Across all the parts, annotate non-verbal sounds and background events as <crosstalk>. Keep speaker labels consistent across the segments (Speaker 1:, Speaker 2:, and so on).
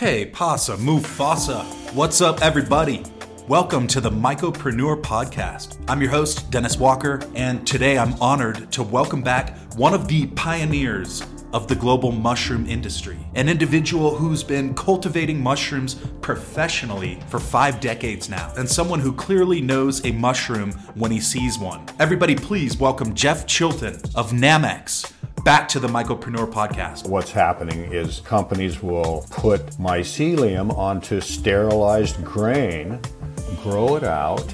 Speaker 1: Que pasa, Mufasa? What's up, everybody? Welcome to the Mycopreneur Podcast. I'm your host, Dennis Walker, and today I'm honored to welcome back one of the pioneers of the global mushroom industry, an individual who's been cultivating mushrooms professionally for five decades now, and someone who clearly knows a mushroom when he sees one. Everybody, please welcome Jeff Chilton of Nammex back to the Mycopreneur podcast.
Speaker 2: What's happening is companies will put mycelium onto sterilized grain, grow it out,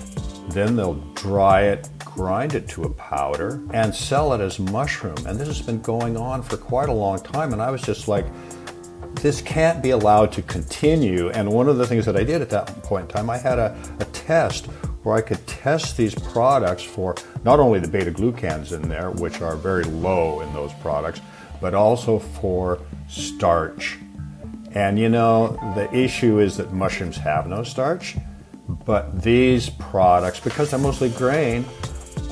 Speaker 2: then they'll dry it, grind it to a powder, and sell it as mushroom. And this has been going on for quite a long time. And I was just like, this can't be allowed to continue. And one of the things that I did at that point in time, I had a, a test where I could test these products for not only the beta glucans in there, which are very low in those products, but also for starch. And you know, the issue is that mushrooms have no starch, but these products, because they're mostly grain,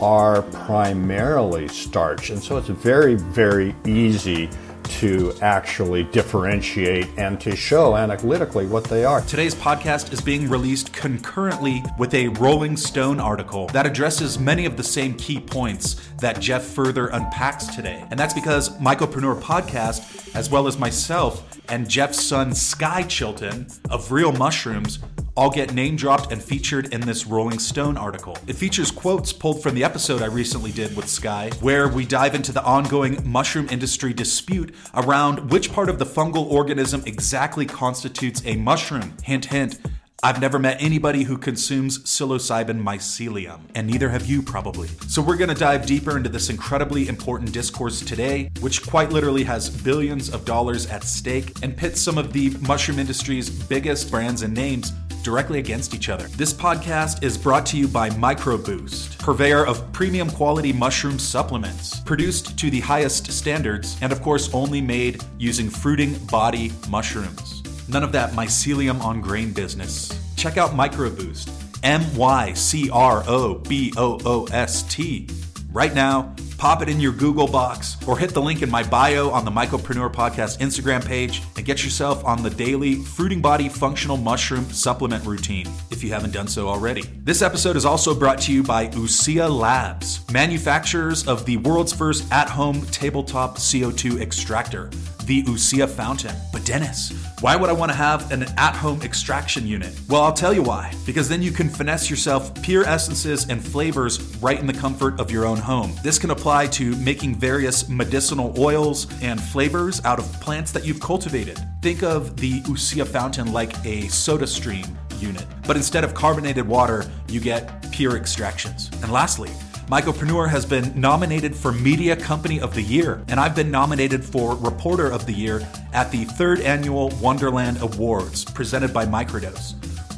Speaker 2: are primarily starch. And so it's very, very easy to actually differentiate and to show analytically what they are.
Speaker 1: Today's podcast is being released concurrently with a Rolling Stone article that addresses many of the same key points that Jeff further unpacks today. And that's because Mycopreneur Podcast, as well as myself and Jeff's son Skye Chilton of Real Mushrooms, all get name dropped and featured in this Rolling Stone article. It features quotes pulled from the episode I recently did with Skye, where we dive into the ongoing mushroom industry dispute around which part of the fungal organism exactly constitutes a mushroom. Hint, hint. I've never met anybody who consumes psilocybin mycelium, and neither have you probably. So, we're gonna dive deeper into this incredibly important discourse today, which quite literally has billions of dollars at stake and pits some of the mushroom industry's biggest brands and names directly against each other. This podcast is brought to you by MycroBoost, purveyor of premium quality mushroom supplements, produced to the highest standards, and of course, only made using fruiting body mushrooms. None of that mycelium on grain business. Check out MycroBoost, M Y C R O B O O S T. Right now, pop it in your Google box or hit the link in my bio on the Mycopreneur Podcast Instagram page and get yourself on the daily Fruiting Body Functional Mushroom Supplement routine if you haven't done so already. This episode is also brought to you by Usia Labs, manufacturers of the world's first at home tabletop CO2 extractor the Usia fountain. But Dennis, why would I want to have an at home extraction unit? Well, I'll tell you why. Because then you can finesse yourself pure essences and flavors right in the comfort of your own home. This can apply to making various medicinal oils and flavors out of plants that you've cultivated. Think of the Usia fountain like a soda stream unit, but instead of carbonated water, you get pure extractions. And lastly, Mycopreneur has been nominated for Media Company of the Year, and I've been nominated for Reporter of the Year at the third annual Wonderland Awards presented by Microdose.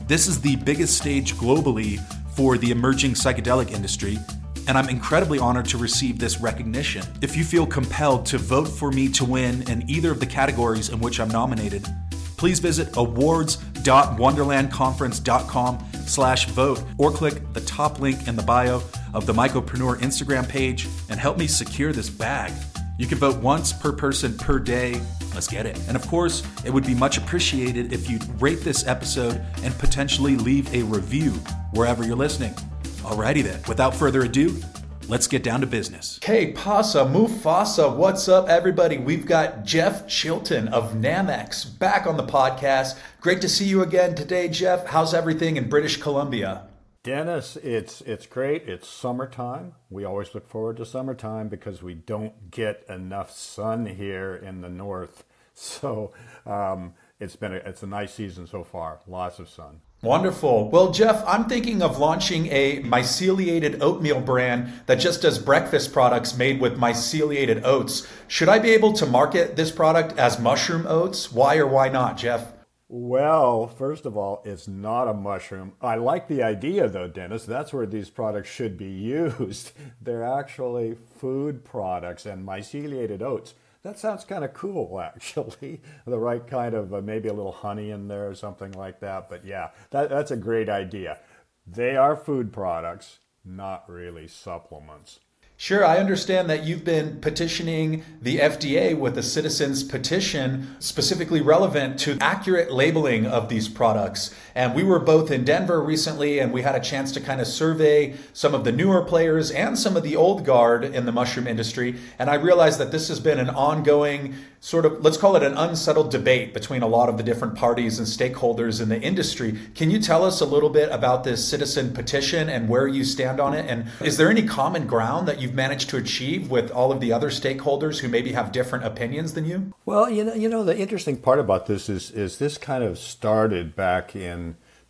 Speaker 1: This is the biggest stage globally for the emerging psychedelic industry, and I'm incredibly honored to receive this recognition. If you feel compelled to vote for me to win in either of the categories in which I'm nominated, please visit awards.wonderlandconference.com slash vote or click the top link in the bio of the Mycopreneur Instagram page and help me secure this bag. You can vote once per person per day. Let's get it. And of course, it would be much appreciated if you'd rate this episode and potentially leave a review wherever you're listening. Alrighty then, without further ado, let's get down to business. Que pasa, Mufasa. What's up, everybody? We've got Jeff Chilton of Nammex back on the podcast. Great to see you again today, Jeff. How's everything in British Columbia?
Speaker 2: Dennis, it's it's great. It's summertime. We always look forward to summertime because we don't get enough sun here in the north. <laughs> So um, it's been a, it's a nice season so far. Lots of sun.
Speaker 1: Wonderful. Well, Jeff, I'm thinking of launching a myceliated oatmeal brand that just does breakfast products made with myceliated oats. Should I be able to market this product as mushroom oats? Why or why not, Jeff?
Speaker 2: Well, first of all, it's not a mushroom. I like the idea though, Dennis. That's where these products should be <laughs> used. They're actually food products and myceliated oats. That sounds kind of cool, <laughs> actually. the right kind of uh, maybe a little honey in there or something like that. But yeah, that, that's a great idea. They are food products, not really supplements.
Speaker 1: Sure, I understand that you've been petitioning the FDA with a citizen's petition specifically relevant to accurate labeling of these products. And we were both in Denver recently and we had a chance to kind of survey some of the newer players and some of the old guard in the mushroom industry. And I realized that this has been an ongoing sort of, let's call it an unsettled debate between a lot of the different parties and stakeholders in the industry. Can you tell us a little bit about this citizen petition and where you stand on it? And is there any common ground that you've managed to achieve with all of the other stakeholders who maybe have different opinions than you?
Speaker 2: Well, you know, you know, the interesting part about this is is this kind of started back in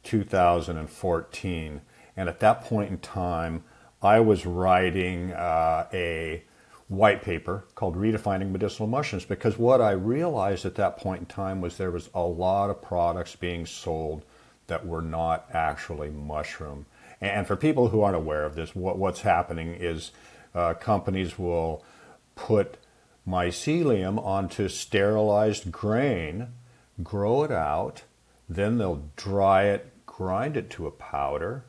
Speaker 2: 2014, and at that point in time, I was writing uh, a white paper called Redefining Medicinal Mushrooms because what I realized at that point in time was there was a lot of products being sold that were not actually mushroom. And for people who aren't aware of this, what, what's happening is uh, companies will put mycelium onto sterilized grain, grow it out, then they'll dry it, grind it to a powder,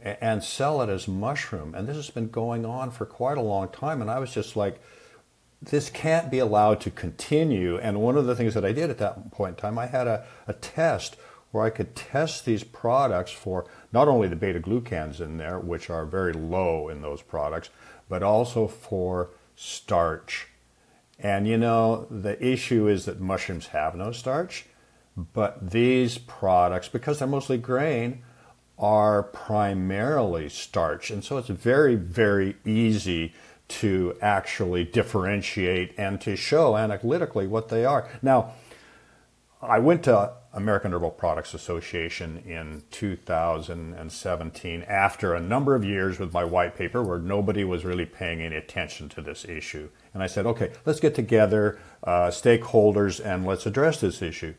Speaker 2: and sell it as mushroom. And this has been going on for quite a long time. And I was just like, this can't be allowed to continue. And one of the things that I did at that point in time, I had a, a test where I could test these products for not only the beta glucans in there, which are very low in those products, but also for starch. And you know, the issue is that mushrooms have no starch, but these products, because they're mostly grain, are primarily starch. And so it's very, very easy to actually differentiate and to show analytically what they are. Now, I went to American Herbal Products Association in 2017 after a number of years with my white paper where nobody was really paying any attention to this issue. And I said, okay, let's get together, uh, stakeholders, and let's address this issue.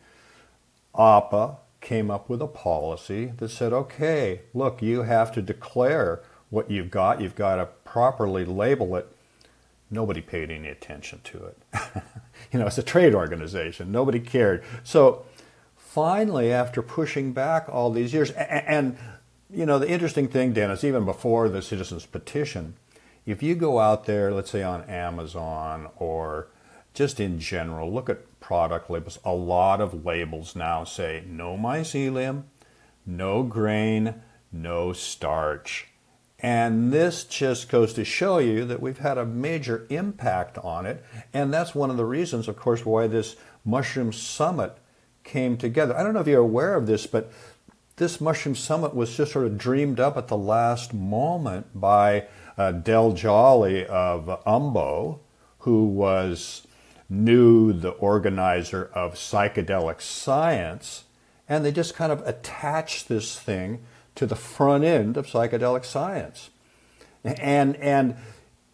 Speaker 2: APA came up with a policy that said, okay, look, you have to declare what you've got, you've got to properly label it. Nobody paid any attention to it. <laughs> you know, it's a trade organization, nobody cared. So finally, after pushing back all these years, and, and you know, the interesting thing, Dennis, even before the citizens petition, if you go out there, let's say on Amazon or just in general, look at product labels. A lot of labels now say no mycelium, no grain, no starch. And this just goes to show you that we've had a major impact on it. And that's one of the reasons, of course, why this Mushroom Summit came together. I don't know if you're aware of this, but this Mushroom Summit was just sort of dreamed up at the last moment by uh, Del Jolly of Umbo, who was knew the organizer of psychedelic science, and they just kind of attached this thing to the front end of psychedelic science. And, and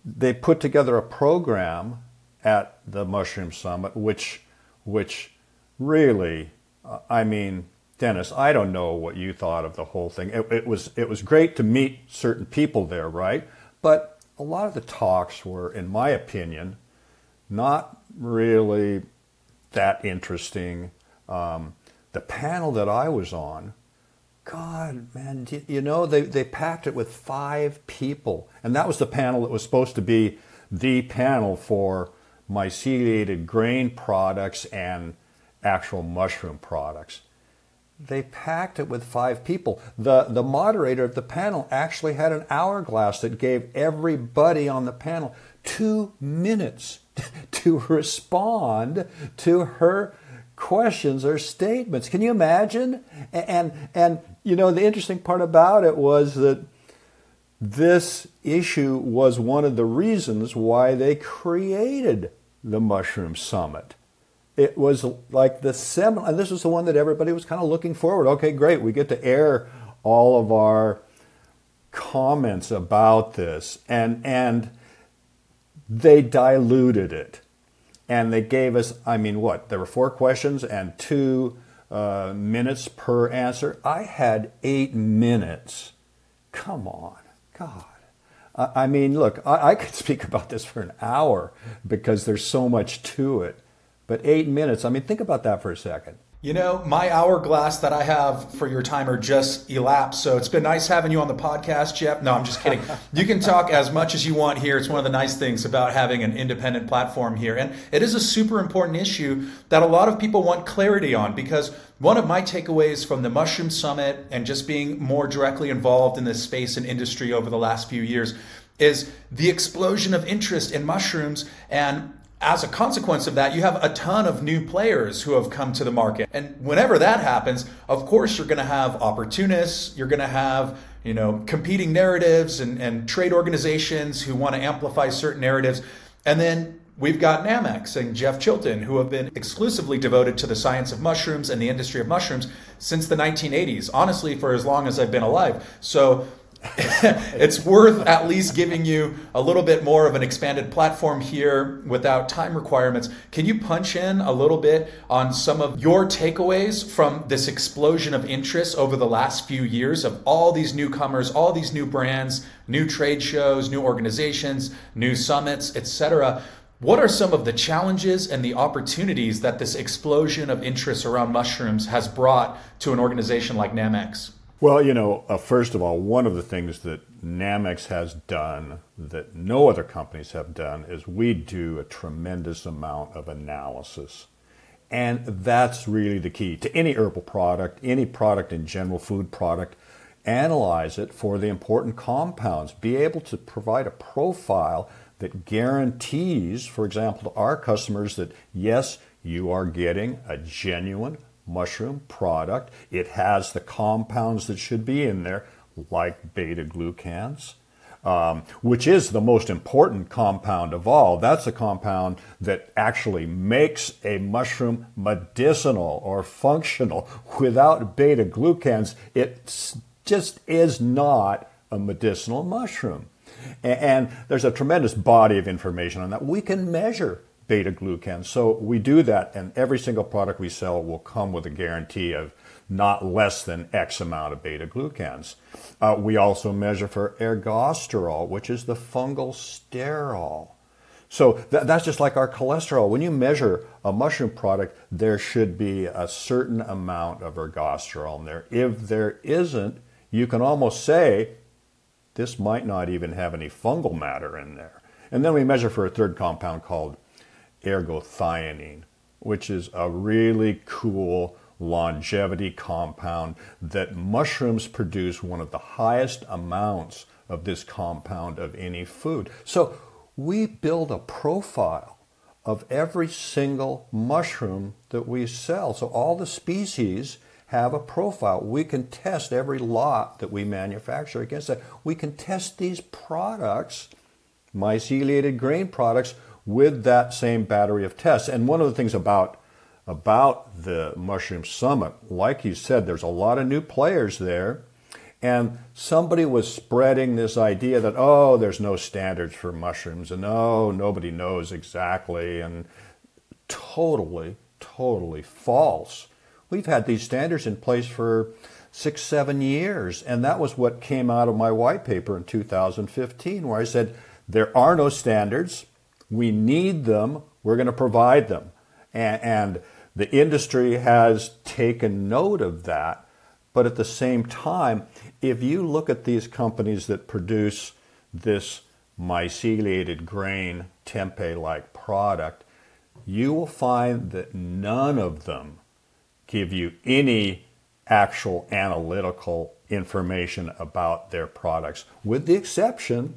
Speaker 2: they put together a program at the Mushroom Summit, which, which really, uh, I mean, Dennis, I don't know what you thought of the whole thing. It, it, was, it was great to meet certain people there, right? But a lot of the talks were, in my opinion, not really that interesting. Um, the panel that I was on, God, man, you know, they, they packed it with five people. And that was the panel that was supposed to be the panel for myceliated grain products and actual mushroom products. They packed it with five people. The, the moderator of the panel actually had an hourglass that gave everybody on the panel two minutes <laughs> to respond to her questions or statements. Can you imagine? And and you know the interesting part about it was that this issue was one of the reasons why they created the Mushroom Summit. It was like the seminal, and this was the one that everybody was kind of looking forward. Okay, great, we get to air all of our comments about this, and and they diluted it. And they gave us, I mean, what? There were four questions and two uh, minutes per answer. I had eight minutes. Come on, God. I, I mean, look, I, I could speak about this for an hour because there's so much to it. But eight minutes, I mean, think about that for a second.
Speaker 1: You know, my hourglass that I have for your timer just elapsed. So it's been nice having you on the podcast, Jeff. No, I'm just kidding. <laughs> you can talk as much as you want here. It's one of the nice things about having an independent platform here. And it is a super important issue that a lot of people want clarity on because one of my takeaways from the Mushroom Summit and just being more directly involved in this space and industry over the last few years is the explosion of interest in mushrooms and as a consequence of that, you have a ton of new players who have come to the market. And whenever that happens, of course, you're going to have opportunists, you're going to have you know competing narratives and, and trade organizations who want to amplify certain narratives. And then we've got Nammex and Jeff Chilton, who have been exclusively devoted to the science of mushrooms and the industry of mushrooms since the 1980s, honestly, for as long as I've been alive. So <laughs> it's worth at least giving you a little bit more of an expanded platform here without time requirements. Can you punch in a little bit on some of your takeaways from this explosion of interest over the last few years of all these newcomers, all these new brands, new trade shows, new organizations, new summits, etc.? What are some of the challenges and the opportunities that this explosion of interest around mushrooms has brought to an organization like Nammex?
Speaker 2: Well, you know, uh, first of all, one of the things that Nammex has done that no other companies have done is we do a tremendous amount of analysis. And that's really the key to any herbal product, any product in general, food product. Analyze it for the important compounds. Be able to provide a profile that guarantees, for example, to our customers that yes, you are getting a genuine mushroom product. It has the compounds that should be in there, like beta glucans. Um, which is the most important compound of all. That's a compound that actually makes a mushroom medicinal or functional. Without beta glucans, it just is not a medicinal mushroom. And there's a tremendous body of information on that. We can measure beta glucans. So we do that, and every single product we sell will come with a guarantee of not less than X amount of beta glucans. Uh, we also measure for ergosterol, which is the fungal sterol. So th- that's just like our cholesterol. When you measure a mushroom product, there should be a certain amount of ergosterol in there. If there isn't, you can almost say this might not even have any fungal matter in there. And then we measure for a third compound called ergothioneine, which is a really cool longevity compound that mushrooms produce one of the highest amounts of this compound of any food. So we build a profile of every single mushroom that we sell. So all the species have a profile. We can test every lot that we manufacture against that. We can test these products, myceliated grain products, with that same battery of tests. And one of the things about about the Mushroom Summit, like you said, there's a lot of new players there. And somebody was spreading this idea that, oh, there's no standards for mushrooms, and oh, nobody knows exactly, and totally, totally false. We've had these standards in place for six, seven years, and that was what came out of my white paper in 2015, where I said, there are no standards. We need them. We're going to provide them. And, and the industry has taken note of that. But at the same time, if you look at these companies that produce this myceliated grain tempeh like product, you will find that none of them give you any actual analytical information about their products, with the exception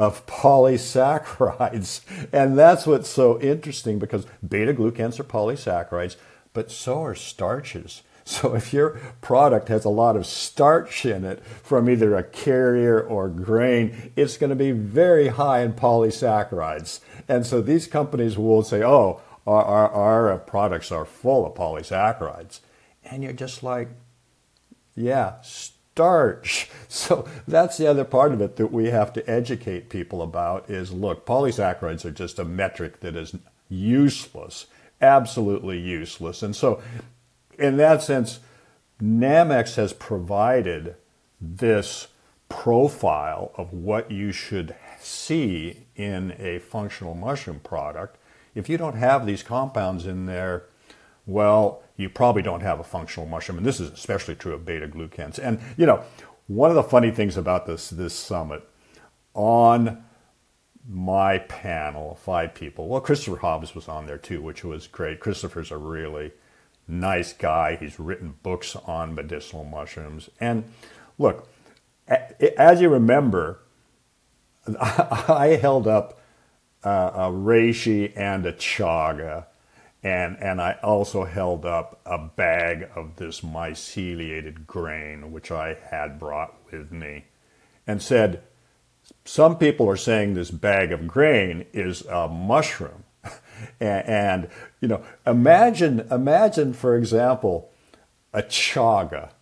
Speaker 2: of polysaccharides. <laughs> And that's what's so interesting because beta glucans are polysaccharides, but so are starches. <laughs> So if your product has a lot of starch in it from either a carrier or grain, it's going to be very high in polysaccharides. And so these companies will say, oh, our, our, our uh, products are full of polysaccharides. And you're just like, yeah, starch. <laughs> So that's the other part of it that we have to educate people about is look, polysaccharides are just a metric that is useless, absolutely useless. And so in that sense, Nammex has provided this profile of what you should see in a functional mushroom product. If you don't have these compounds in there, well, you probably don't have a functional mushroom. And this is especially true of beta glucans. And, you know, one of the funny things about this, this summit, on my panel, five people, well, Christopher Hobbs was on there too, which was great. Christopher's a really nice guy. He's written books on medicinal mushrooms. And look, as you remember, <laughs> I held up a reishi and a chaga and and I also held up a bag of this myceliated grain which I had brought with me and said some people are saying this bag of grain is a mushroom. <laughs> And, and, you know imagine imagine for example a chaga.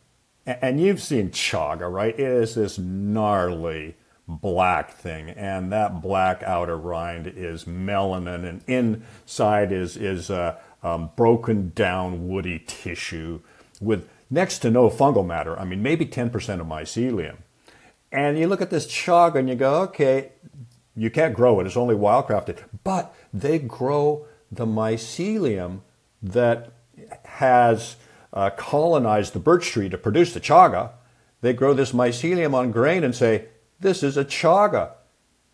Speaker 2: And you've seen chaga right? It is this gnarly black thing, and that black outer rind is melanin, and inside is is uh, um, broken down woody tissue with next to no fungal matter. I mean, maybe 10% of mycelium. And you look at this chaga and you go, okay, you can't grow it; it's only wildcrafted. But they grow the mycelium that has uh, colonized the birch tree to produce the chaga. They grow this mycelium on grain and say, this is a chaga.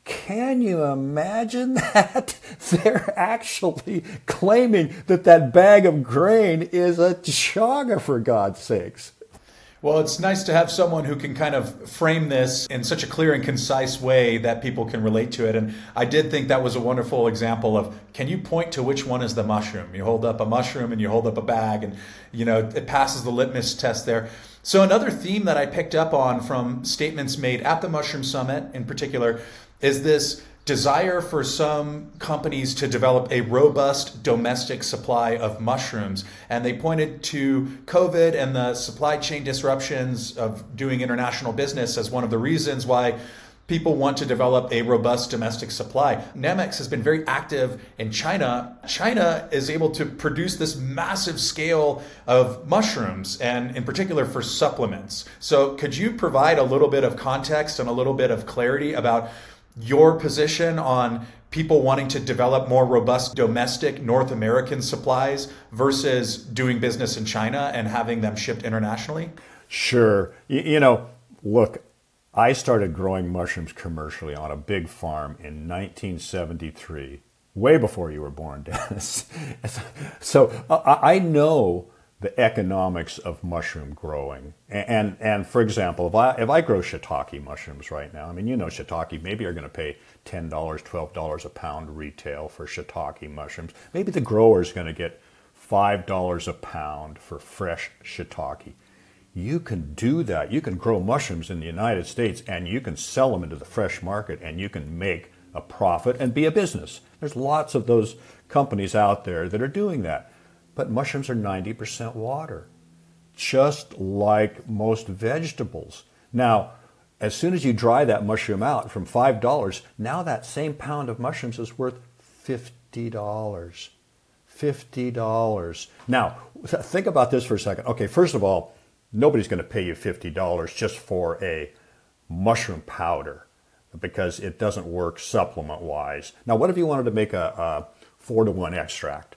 Speaker 2: Can you imagine <laughs> that? They're actually claiming that that bag of grain is a chaga, for God's sakes.
Speaker 1: Well, it's nice to have someone who can kind of frame this in such a clear and concise way that people can relate to it. And I did think that was a wonderful example of can you point to which one is the mushroom? You hold up a mushroom and you hold up a bag, and you know it passes the litmus test there. So, another theme that I picked up on from statements made at the Mushroom Summit in particular is this desire for some companies to develop a robust domestic supply of mushrooms. And they pointed to COVID and the supply chain disruptions of doing international business as one of the reasons why people want to develop a robust domestic supply. Nammex has been very active in China. China is able to produce this massive scale of mushrooms and in particular for supplements. So could you provide a little bit of context and a little bit of clarity about your position on people wanting to develop more robust domestic North American supplies versus doing business in China and having them shipped internationally?
Speaker 2: Sure. You, know, look, I started growing mushrooms commercially on a big farm in 1973, way before you were born, <laughs> Dennis. so I know the economics of mushroom growing. And, and, for example, if I, if I grow shiitake mushrooms right now, I mean, you know, shiitake, maybe you're going to pay $10, $12 a pound retail for shiitake mushrooms. Maybe the grower is going to get $5 a pound for fresh shiitake you can do that. You can grow mushrooms in the United States and you can sell them into the fresh market and you can make a profit and be a business. There's lots of those companies out there that are doing that. But mushrooms are 90% water, just like most vegetables. Now, as soon as you dry that mushroom out from $5, now that same pound of mushrooms is worth $50. $50. Now, think about this for a second. Okay, first of all, nobody's going to pay you $50 just for a mushroom powder because it doesn't work supplement wise. Now, what if you wanted to make a, a four to one extract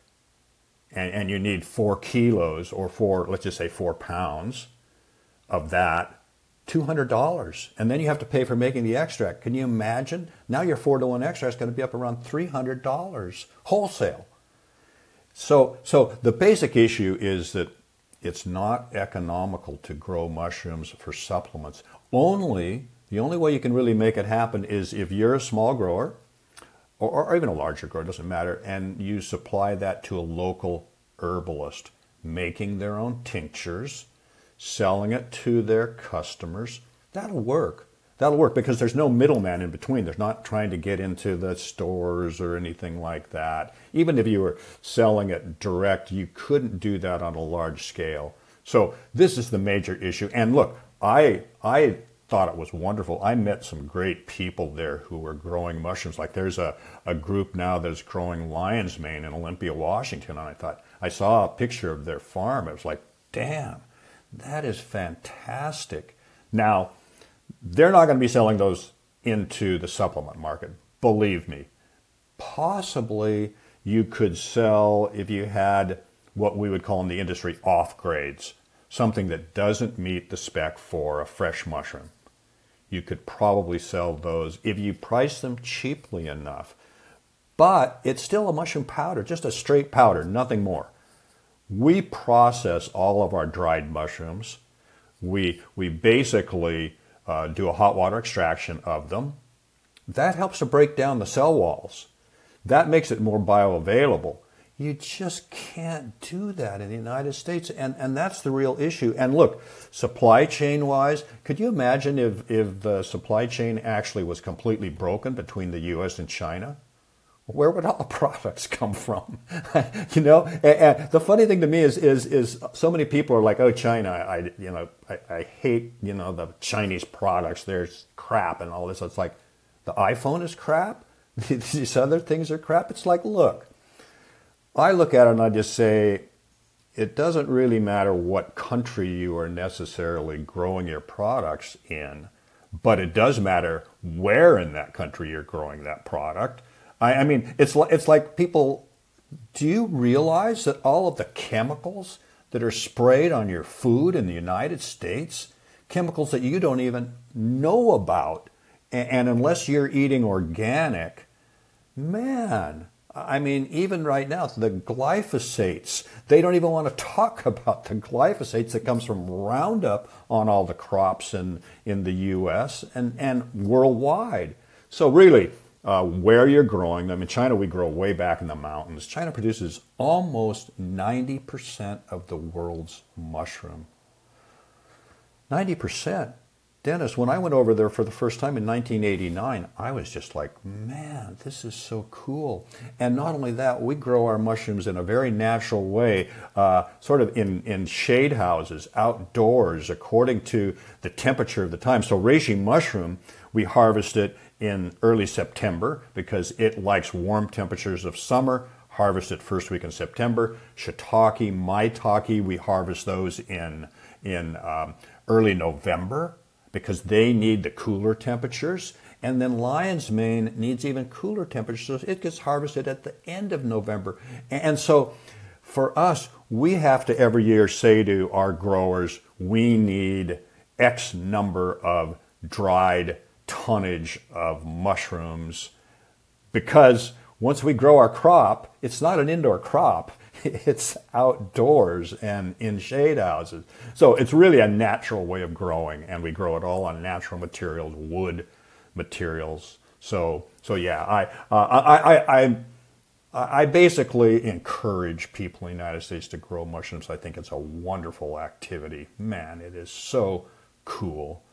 Speaker 2: and, and you need four kilos or four, let's just say four pounds of that? $200 and then you have to pay for making the extract. Can you imagine? Now your 4 to 1 extract is going to be up around $300 wholesale. So so the basic issue is that it's not economical to grow mushrooms for supplements. Only the only way you can really make it happen is if you're a small grower or, or even a larger grower, doesn't matter, and you supply that to a local herbalist making their own tinctures, selling it to their customers. That'll work that'll work because there's no middleman in between. There's not trying to get into the stores or anything like that. Even if you were selling it direct, you couldn't do that on a large scale. So this is the major issue. And look, I I thought it was wonderful. I met some great people there who were growing mushrooms. Like there's a, a group now that's growing lion's mane in Olympia, Washington. And I thought I saw a picture of their farm. It was like, damn, that is fantastic. Now, they're not going to be selling those into the supplement market. Believe me. Possibly you could sell if you had what we would call in the industry off grades, something that doesn't meet the spec for a fresh mushroom. You could probably sell those if you price them cheaply enough. But it's still a mushroom powder, just a straight powder, nothing more. We process all of our dried mushrooms. We, we basically uh, do a hot water extraction of them. That helps to break down the cell walls. That makes it more bioavailable. You just can't do that in the United States. And, and that's the real issue. And look, supply chain wise, could you imagine if, if the supply chain actually was completely broken between the US and China? Where would all the <laughs> products come from? <laughs> you know, and, and the funny thing to me is, is, is so many people are like, oh, China, I, you know, I, I hate, you know, the Chinese products. There's crap and all this. It's like, the iPhone is crap. <laughs> These other things are crap. It's like, look, I look at it and I just say, it doesn't really matter what country you are necessarily growing your products in, but it does matter where in that country you're growing that product. I, I mean, it's like, it's like people. Do you realize that all of the chemicals that are sprayed on your food in the United States, chemicals that you don't even know about, and, and unless you're eating organic, man, I mean, even right now, the glyphosates, they don't even want to talk <laughs> about the glyphosates that comes from Roundup on all the crops in, in the U.S. and, and worldwide. So really, uh, where you're growing them, in China we grow way back in the mountains. China produces almost 90% of the world's mushroom. 90%. Dennis, when I went over there for the first time in 1989, I was just like, man, this is so cool. And not only that, we grow our mushrooms in a very natural way, uh, sort of in, in shade houses, outdoors, according to the temperature of the time. So, reishi mushroom, we harvest it in early September because it likes warm temperatures of summer. Harvest it first week in September. Shiitake, maitake, we harvest those in in um, early November because they need the cooler temperatures. And then lion's mane needs even cooler temperatures. So it gets harvested at the end of November. And so for us, we have to every year say to our growers, we need X number of dried tonnage of mushrooms because once we grow our crop, it's not an indoor crop. <laughs> it's outdoors and in shade houses. So it's really a natural way of growing, and we grow it all on natural materials, wood materials. So, so yeah, I, uh, I, I, I, I basically encourage people in the United States to grow mushrooms. I think it's a wonderful activity. Man, it is so cool.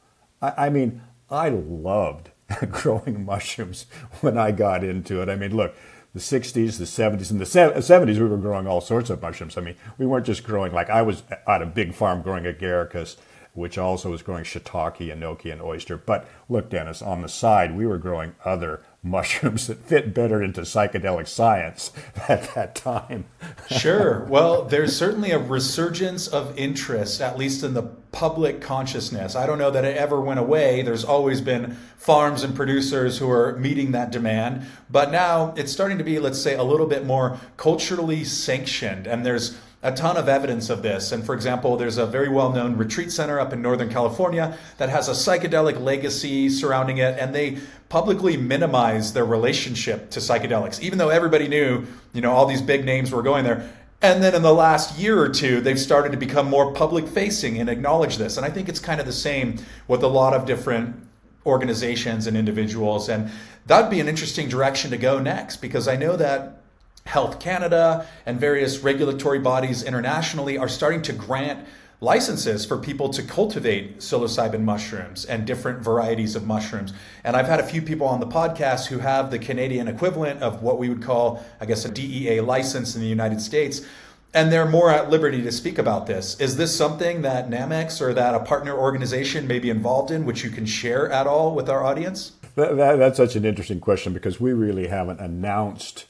Speaker 2: I, I mean, I loved <laughs> growing mushrooms when I got into it. I mean, look, the 60s, the 70s. and the 70s, we were growing all sorts of mushrooms. I mean, we weren't just growing, like I was at a big farm growing agaricus, which also was growing shiitake, enoki, and oyster. But look, Dennis, on the side, we were growing other mushrooms that fit better into psychedelic science <laughs> at that time.
Speaker 1: sure. Well, there's certainly a resurgence of interest, at least in the public consciousness. I don't know that it ever went away. There's always been farms and producers who are meeting that demand. But now it's starting to be, let's say, a little bit more culturally sanctioned. And there's a ton of evidence of this. And for example, there's a very well known retreat center up in Northern California that has a psychedelic legacy surrounding it, and they publicly minimize their relationship to psychedelics, even though everybody knew, you know, all these big names were going there. And then in the last year or two, they've started to become more public facing and acknowledge this. And I think it's kind of the same with a lot of different organizations and individuals. And that'd be an interesting direction to go next because I know that Health Canada and various regulatory bodies internationally are starting to grant licenses for people to cultivate psilocybin mushrooms and different varieties of mushrooms. And I've had a few people on the podcast who have the Canadian equivalent of what we would call, I guess, a DEA license in the United States. And they're more at liberty to speak about this. Is this something that Nammex or that a partner organization may be involved in, which you can share at all with our audience?
Speaker 2: That, that, that's such an interesting question because we really haven't announced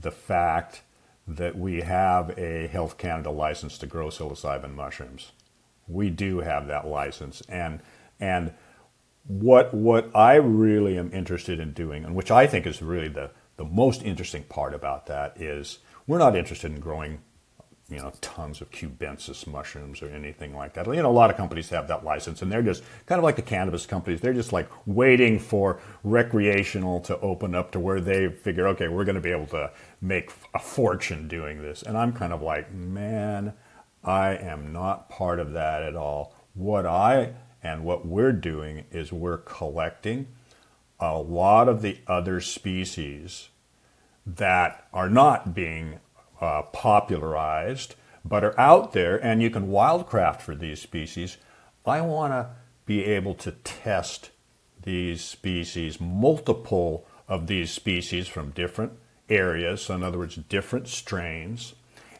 Speaker 2: the fact that we have a Health Canada license to grow psilocybin mushrooms. We do have that license, and and what what I really am interested in doing, and which I think is really the the most interesting part about that is we're not interested in growing you know, tons of cubensis mushrooms or anything like that. You know, a lot of companies have that license, and they're just kind of like the cannabis companies. They're just like waiting for recreational to open up to where they figure, okay, we're going to be able to make a fortune doing this. And I'm kind of like, man, I am not part of that at all. What I and what we're doing is we're collecting a lot of the other species that are not being uh, popularized but are out there and you can wildcraft for these species. I want to be able to test these species, multiple of these species from different areas, so in other words, different strains,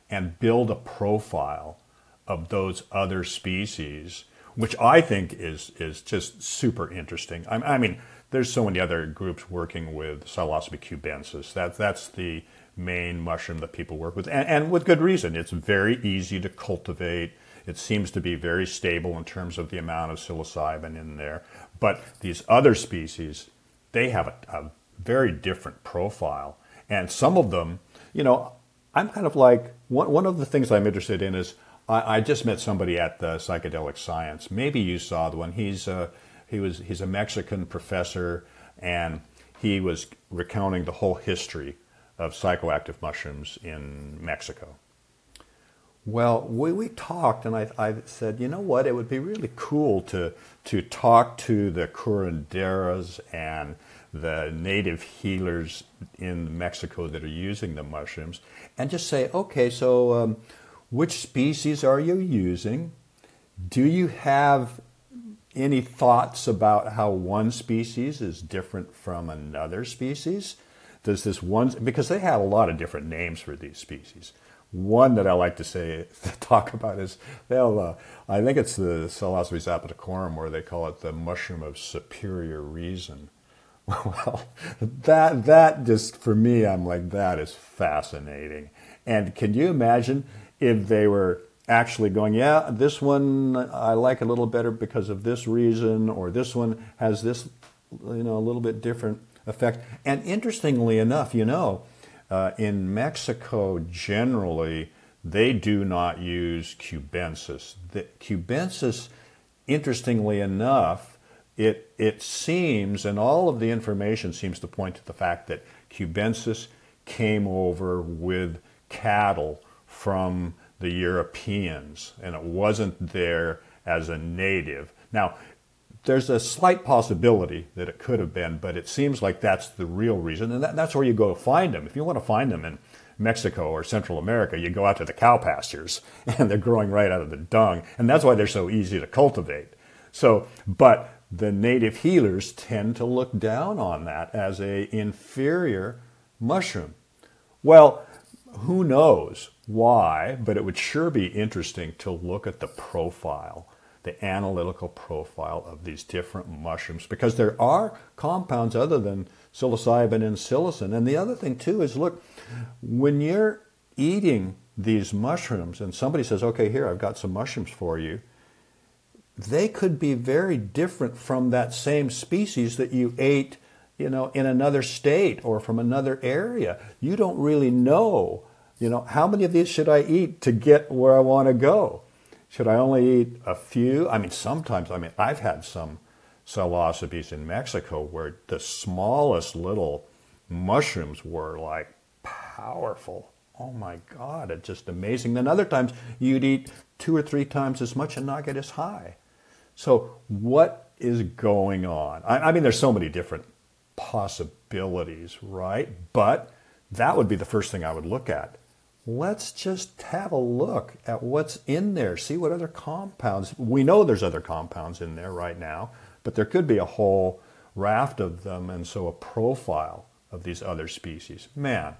Speaker 2: and build a profile of those other species, which I think is, is just super interesting. I, I mean, there's so many other groups working with Psilocybe cubensis. That, that's the main mushroom that people work with, and, and with good reason. It's very easy to cultivate. It seems to be very stable in terms of the amount of psilocybin in there. But these other species, they have a, a very different profile. And some of them, you know, I'm kind of like, one, one of the things I'm interested in is I, I just met somebody at the Psychedelic Science. Maybe you saw the one. He's a, he was, he's a Mexican professor, and he was recounting the whole history of psychoactive mushrooms in Mexico. Well, we, we talked, and I, I said, you know what, it would be really cool to, to talk to the curanderas and the native healers in Mexico that are using the mushrooms and just say, okay, so um, which species are you using? Do you have any thoughts about how one species is different from another species? Does this one, because they have a lot of different names for these species. One that I like to say, <laughs> talk about is, they'll, uh, I think it's the Psilocybe zapotecorum where they call it the mushroom of superior reason. <laughs> Well, that, that just, for me, I'm like, that is fascinating. And can you imagine if they were actually going, yeah, this one I like a little better because of this reason, or this one has this, you know, a little bit different effect. And interestingly enough, you know, uh, in Mexico generally, they do not use cubensis. The cubensis, interestingly enough, it, it seems, and all of the information seems to point to the fact that cubensis came over with cattle from the Europeans, and it wasn't there as a native. Now, there's a slight possibility that it could have been, but it seems like that's the real reason, and that, that's where you go to find them. If you want to find them in Mexico or Central America, you go out to the cow pastures, <laughs> and they're growing right out of the dung, and that's why they're so easy to cultivate. So, but the native healers tend to look down on that as a inferior mushroom. Well, who knows why, but it would sure be interesting to look at the profile, the analytical profile of these different mushrooms, because there are compounds other than psilocybin and psilocin. And the other thing, too, is look, when you're eating these mushrooms and somebody says, okay, here, I've got some mushrooms for you, they could be very different from that same species that you ate you know, in another state or from another area. You don't really know, you know, how many of these should I eat to get where I want to go? Should I only eat a few? I mean, sometimes, I mean, I've had some psilocybes in Mexico where the smallest little mushrooms were like powerful. Oh my God, it's just amazing. Then other times you'd eat two or three times as much and not get as high. So, what is going on? I, I mean, there's so many different possibilities, right? But that would be the first thing I would look at. Let's just have a look at what's in there, see what other compounds. We know there's other compounds in there right now, but there could be a whole raft of them, and so a profile of these other species. Man,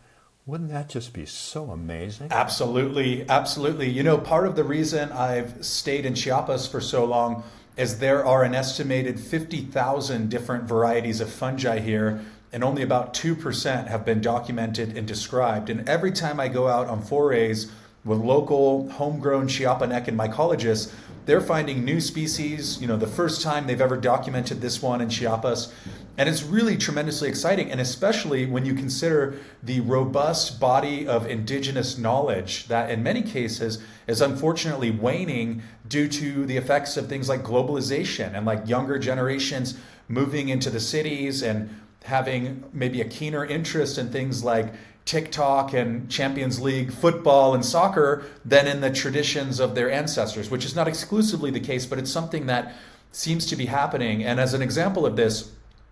Speaker 2: wouldn't that just be so amazing?
Speaker 1: Absolutely, absolutely. You know, part of the reason I've stayed in Chiapas for so long is there are an estimated 50,000 different varieties of fungi here, and only about 2% have been documented and described. And every time I go out on forays with local homegrown Chiapanecan mycologists, they're finding new species, you know, the first time they've ever documented this one in Chiapas. And it's really tremendously exciting, and especially when you consider the robust body of indigenous knowledge that, in many cases, is unfortunately waning due to the effects of things like globalization and like younger generations moving into the cities and having maybe a keener interest in things like TikTok and Champions League football and soccer than in the traditions of their ancestors, which is not exclusively the case, but it's something that seems to be happening. And as an example of this,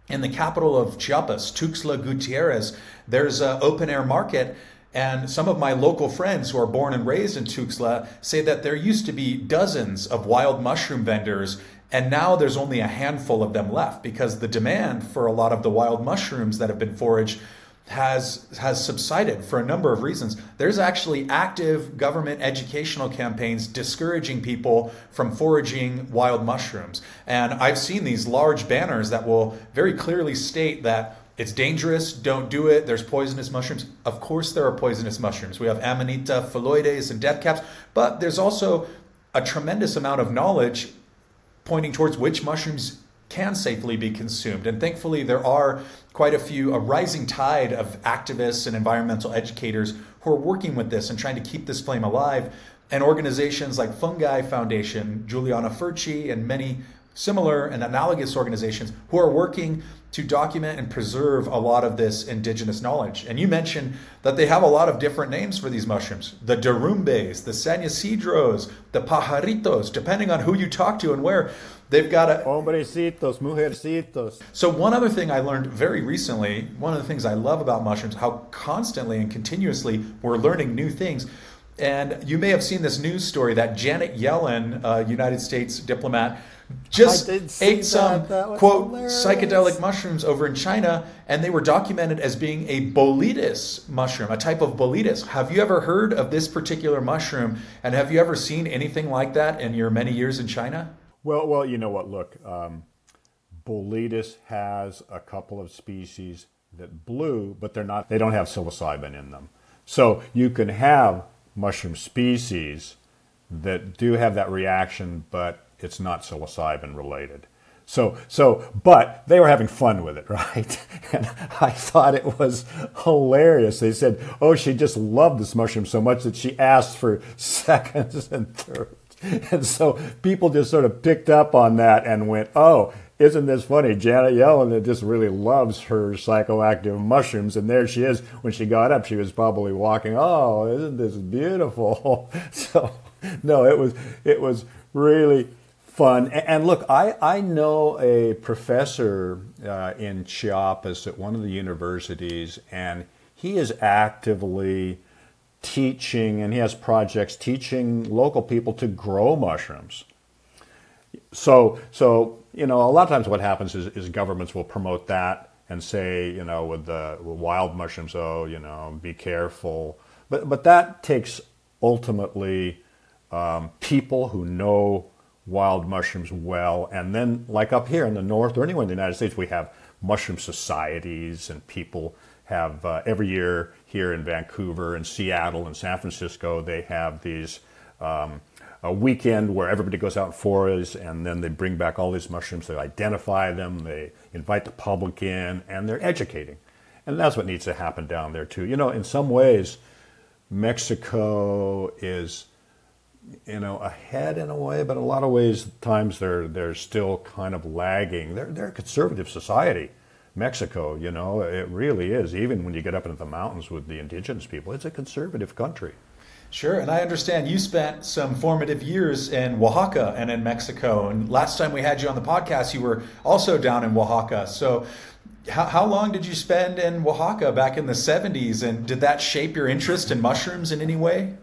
Speaker 1: in the capital of Chiapas, Tuxtla Gutierrez, there's an open air market. And some of my local friends who are born and raised in Tuxtla say that there used to be dozens of wild mushroom vendors, and now there's only a handful of them left because the demand for a lot of the wild mushrooms that have been foraged has has subsided for a number of reasons. There's actually active government educational campaigns discouraging people from foraging wild mushrooms. And I've seen these large banners that will very clearly state that it's dangerous, don't do it, there's poisonous mushrooms. Of course there are poisonous mushrooms. We have Amanita phalloides and death caps, but there's also a tremendous amount of knowledge pointing towards which mushrooms can safely be consumed. And thankfully, there are quite a few, a rising tide of activists and environmental educators who are working with this and trying to keep this flame alive. And organizations like Fungi Foundation, Giuliana Furci, and many similar and analogous organizations who are working to document and preserve a lot of this indigenous knowledge. And you mentioned that they have a lot of different names for these mushrooms the derrumbes, the San Ysidros, the pajaritos, depending on who you talk to and where. They've got a.
Speaker 2: Hombrecitos, mujercitos.
Speaker 1: So, one other thing I learned very recently, one of the things I love about mushrooms, how constantly and continuously we're learning new things. And you may have seen this news story that Janet Yellen, a United States diplomat, just ate some quote hilarious. psychedelic mushrooms over in China, and they were documented as being a boletus mushroom, a type of boletus. Have you ever heard of this particular mushroom, and have you ever seen anything like that in your many years in China?
Speaker 2: Well, well, you know what? Look, um, Boletus has a couple of species that blue, but they're not. They don't have psilocybin in them. So you can have mushroom species that do have that reaction, but it's not psilocybin related. So, so, but they were having fun with it, <laughs> right? And I thought it was hilarious. They said, oh, she just loved this mushroom so much that she asked for <laughs> seconds and thirds. And so people just sort of picked up on that and went, oh, isn't this funny? Janet Yellen just really loves her psychoactive mushrooms. And there she is. When she got up, she was probably walking, oh, isn't this beautiful? <laughs> So, no, it was, it was really fun. And look, I, I know a professor uh, in Chiapas at one of the universities, and he is actively teaching, and he has projects teaching local people to grow mushrooms. So, so you know, a lot of times what happens is, is governments will promote that and say, you know, with the with wild mushrooms, oh, you know, be careful. But but that takes ultimately um, people who know wild mushrooms well, and then like up here in the north or anywhere in the United States, we have mushroom societies, and people have uh, every year here in Vancouver and Seattle and San Francisco, they have these um, a weekend where everybody goes out and forays, and then they bring back all these mushrooms. They identify them, they invite the public in, and they're educating. And that's what needs to happen down there too. You know, in some ways, Mexico is, you know, ahead in a way, but in a lot of ways, times they're they're still kind of lagging. They're they're a conservative society. Mexico, you know, it really is. Even when you get up into the mountains with the indigenous people, it's a conservative country.
Speaker 1: Sure, and I understand you spent some formative years in Oaxaca and in Mexico. And last time we had you on the podcast, you were also down in Oaxaca. So, how, how long did you spend in Oaxaca back in the 70s? And did that shape your interest in mushrooms in any way?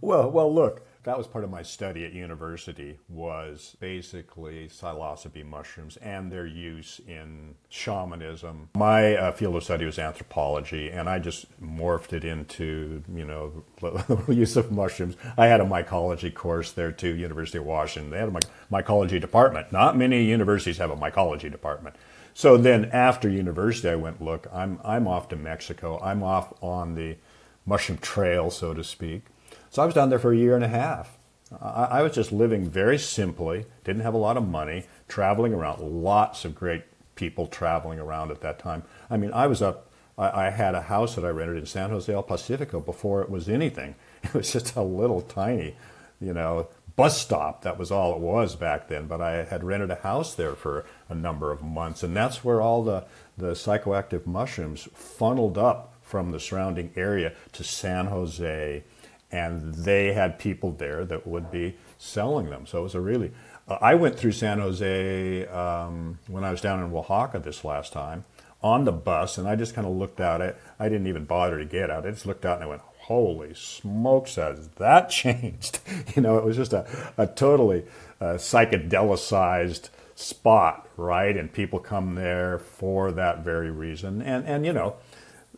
Speaker 2: Well, well, look, that was part of my study at university was basically psilocybe mushrooms and their use in shamanism. My uh, field of study was anthropology, and I just morphed it into you know the <laughs> use of mushrooms. I had a mycology course there too, University of Washington. They had a mycology department. Not many universities have a mycology department. So then after university, I went, look, I'm I'm off to Mexico. I'm off on the mushroom trail, so to speak so I was down there for a year and a half. I, was just living very simply, didn't have a lot of money, traveling around, lots of great people traveling around at that time. I mean, I was up, I, I had a house that I rented in San Jose del Pacifico before it was anything. <laughs> It was just a little tiny, you know, bus stop. That was all it was back then. But I had rented a house there for a number of months, and that's where all the, the psychoactive mushrooms funneled up from the surrounding area to San Jose, and they had people there that would be selling them. So it was a really. Uh, I went through San Jose um, when I was down in Oaxaca this last time on the bus, and I just kind of looked out. it. I didn't even bother to get out. I just looked out and I went, holy smokes, has that <laughs> changed? <laughs> you know, it was just a, a totally uh, psychedelicized spot, right? And people come there for that very reason. And, and you know,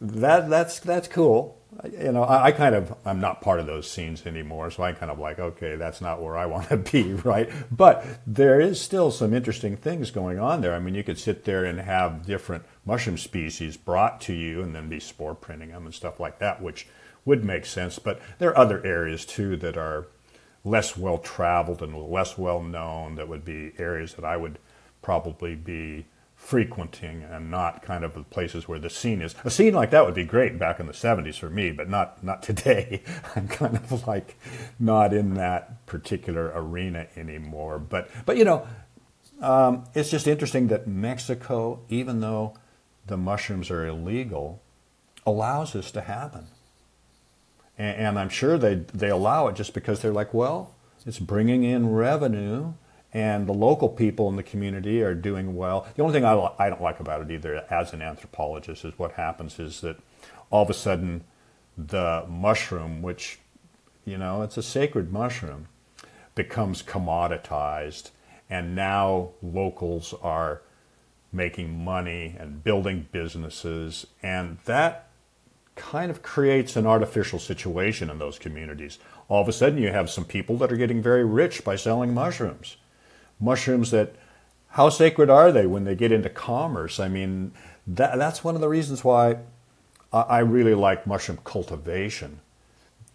Speaker 2: that, that's, that's cool. You know, I, I kind of, I'm not part of those scenes anymore, so I kind of like, okay, that's not where I <laughs> want to be, right? But there is still some interesting things going on there. I mean, you could sit there and have different mushroom species brought to you and then be spore printing them and stuff like that, which would make sense. But there are other areas too that are less well traveled and less well known that would be areas that I would probably be frequenting and not kind of the places where the scene is. A scene like that would be great back in the 70s for me, but not not today. <laughs> I'm kind of like not in that particular arena anymore. But but you know, um, it's just interesting that Mexico, even though the mushrooms are illegal, allows this to happen and, and I'm sure they they allow it just because they're like, well, it's bringing in revenue, and the local people in the community are doing well. The only thing I, I don't like about it either, as an anthropologist, is what happens is that all of a sudden the mushroom, which you know it's a sacred mushroom, becomes commoditized, and now locals are making money and building businesses, and that kind of creates an artificial situation in those communities. All of a sudden, you have some people that are getting very rich by selling mushrooms. Mushrooms that, how sacred are they when they get into commerce? I mean, that, that's one of the reasons why I really like mushroom cultivation.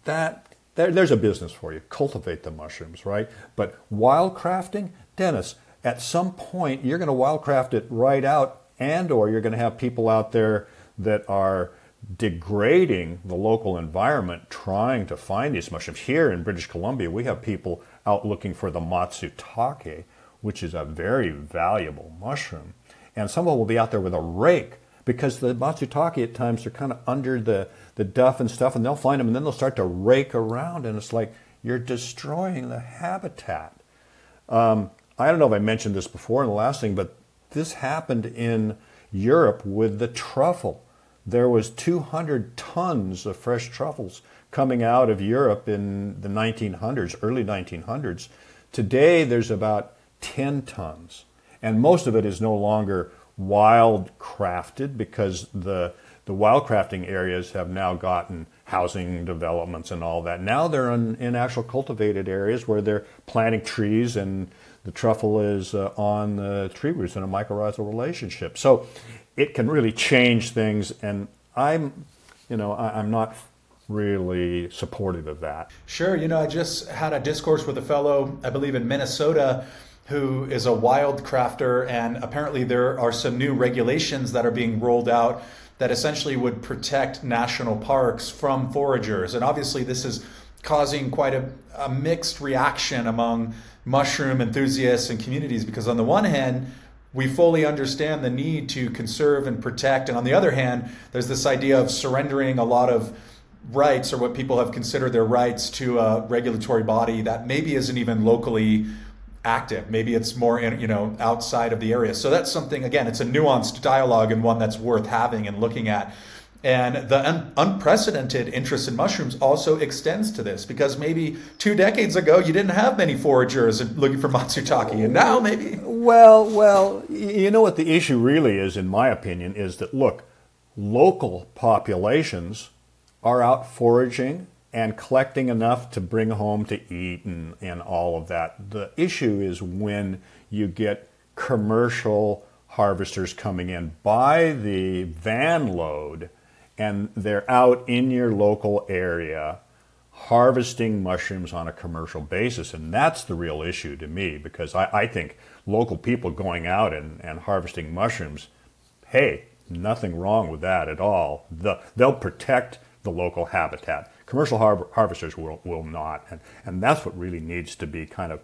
Speaker 2: That there, there's a business for you. Cultivate the mushrooms, right? But wildcrafting, Dennis, at some point you're going to wildcraft it right out, and or you're going to have people out there that are degrading the local environment trying to find these mushrooms. Here in British Columbia, we have people out looking for the matsutake, which is a very valuable mushroom. And someone will be out there with a rake because the matsutake at times are kind of under the, the duff and stuff, and they'll find them and then they'll start to rake around, and it's like you're destroying the habitat. Um, I don't know if I mentioned this before in the last thing, but this happened in Europe with the truffle there was 200 tons of fresh truffles coming out of Europe in the 1900s, early 1900s. Today, there's about 10 tons, and most of it is no longer wild crafted because the the wild crafting areas have now gotten housing developments and all that. Now they're in, in actual cultivated areas where they're planting trees and the truffle is uh, on the tree roots in a mycorrhizal relationship. So it can really change things. And I'm, you know, I, am not really supportive of that.
Speaker 1: Sure. You know, I just had a discourse with a fellow, I believe in Minnesota, who is a wild crafter, and apparently there are some new regulations that are being rolled out that essentially would protect national parks from foragers. And obviously, this is causing quite a, a mixed reaction among mushroom enthusiasts and communities because, on the one hand, we fully understand the need to conserve and protect. And on the other hand, there's this idea of surrendering a lot of rights or what people have considered their rights to a regulatory body that maybe isn't even locally active. Maybe it's more, in, you know, outside of the area. So that's something, again, it's a nuanced dialogue and one that's worth having and looking at. And the un- unprecedented interest in mushrooms also extends to this because maybe two decades ago you didn't have many foragers looking for matsutake, and now maybe.
Speaker 2: Well, well, you know what the issue really is, in my opinion, is that look, local populations are out foraging and collecting enough to bring home to eat and, and all of that. The issue is when you get commercial harvesters coming in by the van load and they're out in your local area harvesting mushrooms on a commercial basis. And that's the real issue to me because I, I think local people going out and, and harvesting mushrooms, hey, nothing wrong with that at all. The, they'll protect the local habitat. Commercial har- harvesters will, will not. And, and that's what really needs to be kind of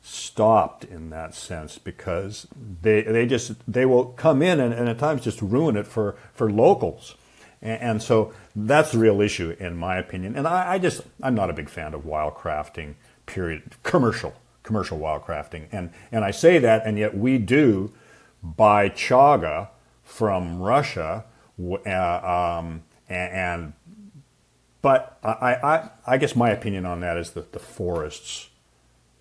Speaker 2: stopped in that sense because they, they just they will come in and, and at times just ruin it for, for locals. And, and so that's the real issue in my opinion. And I, I just I'm not a big fan of wildcrafting, period. Commercial commercial wildcrafting. And and I say that and yet we do buy chaga from Russia uh, um, and, and but I, I, I guess my opinion on that is that the forests